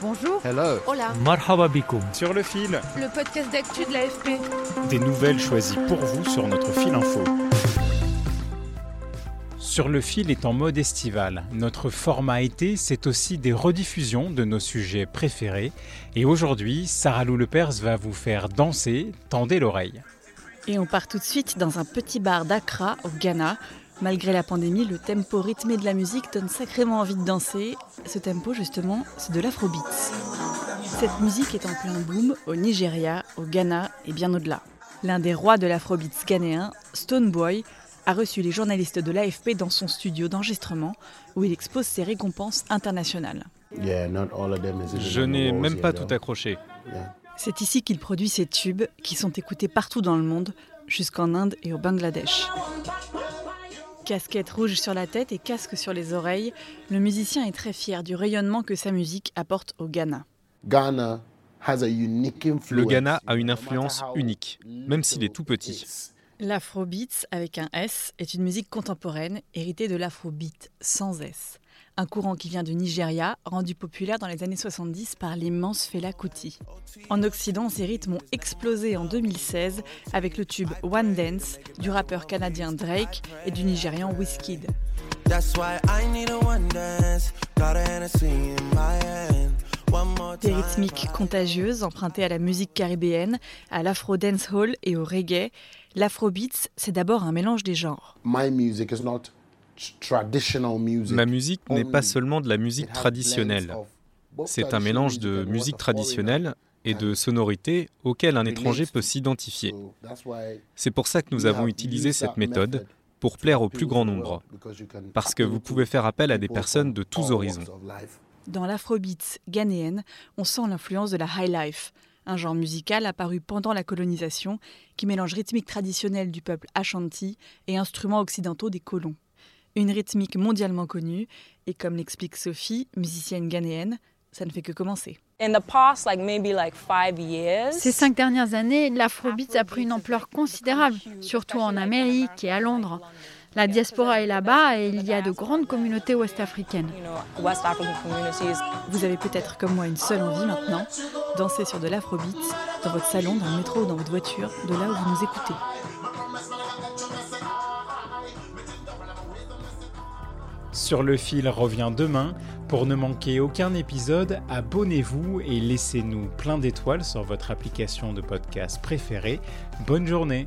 Bonjour. Hello. Hola. Marhaba. Sur le fil, Le podcast d'actu de l'AFP. des nouvelles choisies pour vous sur notre fil info. Sur le fil est en mode estival. Notre format été, c'est aussi des rediffusions de nos sujets préférés. Et aujourd'hui, Sarah Lou Lepers va vous faire danser. Tendez l'oreille. Et on part tout de suite dans un petit bar d'Accra, au Ghana. Malgré la pandémie, le tempo rythmé de la musique donne sacrément envie de danser. Ce tempo, justement, c'est de l'afrobeat. Cette musique est en plein boom au Nigeria, au Ghana et bien au-delà. L'un des rois de l'afrobeat ghanéen, Stone Boy, a reçu les journalistes de l'AFP dans son studio d'enregistrement où il expose ses récompenses internationales. Je n'ai même pas tout accroché. C'est ici qu'il produit ses tubes qui sont écoutés partout dans le monde, jusqu'en Inde et au Bangladesh. Casquette rouge sur la tête et casque sur les oreilles, le musicien est très fier du rayonnement que sa musique apporte au Ghana. Le Ghana a une influence unique, même s'il est tout petit. L'afrobeat, avec un S, est une musique contemporaine héritée de l'afrobeat sans S. Un courant qui vient du Nigeria, rendu populaire dans les années 70 par l'immense Fela Kuti. En Occident, ces rythmes ont explosé en 2016 avec le tube One Dance du rappeur canadien Drake et du Nigérian Wizkid. Des rythmiques contagieuses empruntées à la musique caribéenne, à l'afro dancehall et au reggae, l'afrobeat, c'est d'abord un mélange des genres. Ma musique n'est pas seulement de la musique traditionnelle. C'est un mélange de musique traditionnelle et de sonorités auxquelles un étranger peut s'identifier. C'est pour ça que nous avons utilisé cette méthode pour plaire au plus grand nombre, parce que vous pouvez faire appel à des personnes de tous horizons. Dans l'afrobeat ghanéenne, on sent l'influence de la high life, un genre musical apparu pendant la colonisation qui mélange rythmique traditionnelle du peuple Ashanti et instruments occidentaux des colons. Une rythmique mondialement connue, et comme l'explique Sophie, musicienne ghanéenne, ça ne fait que commencer. Ces cinq dernières années, l'afrobeat a pris une ampleur considérable, surtout en Amérique et à Londres. La diaspora est là-bas et il y a de grandes communautés ouest-africaines. Vous avez peut-être comme moi une seule envie maintenant, danser sur de l'afrobeat, dans votre salon, dans le métro ou dans votre voiture, de là où vous nous écoutez. Sur le fil revient demain. Pour ne manquer aucun épisode, abonnez-vous et laissez-nous plein d'étoiles sur votre application de podcast préférée. Bonne journée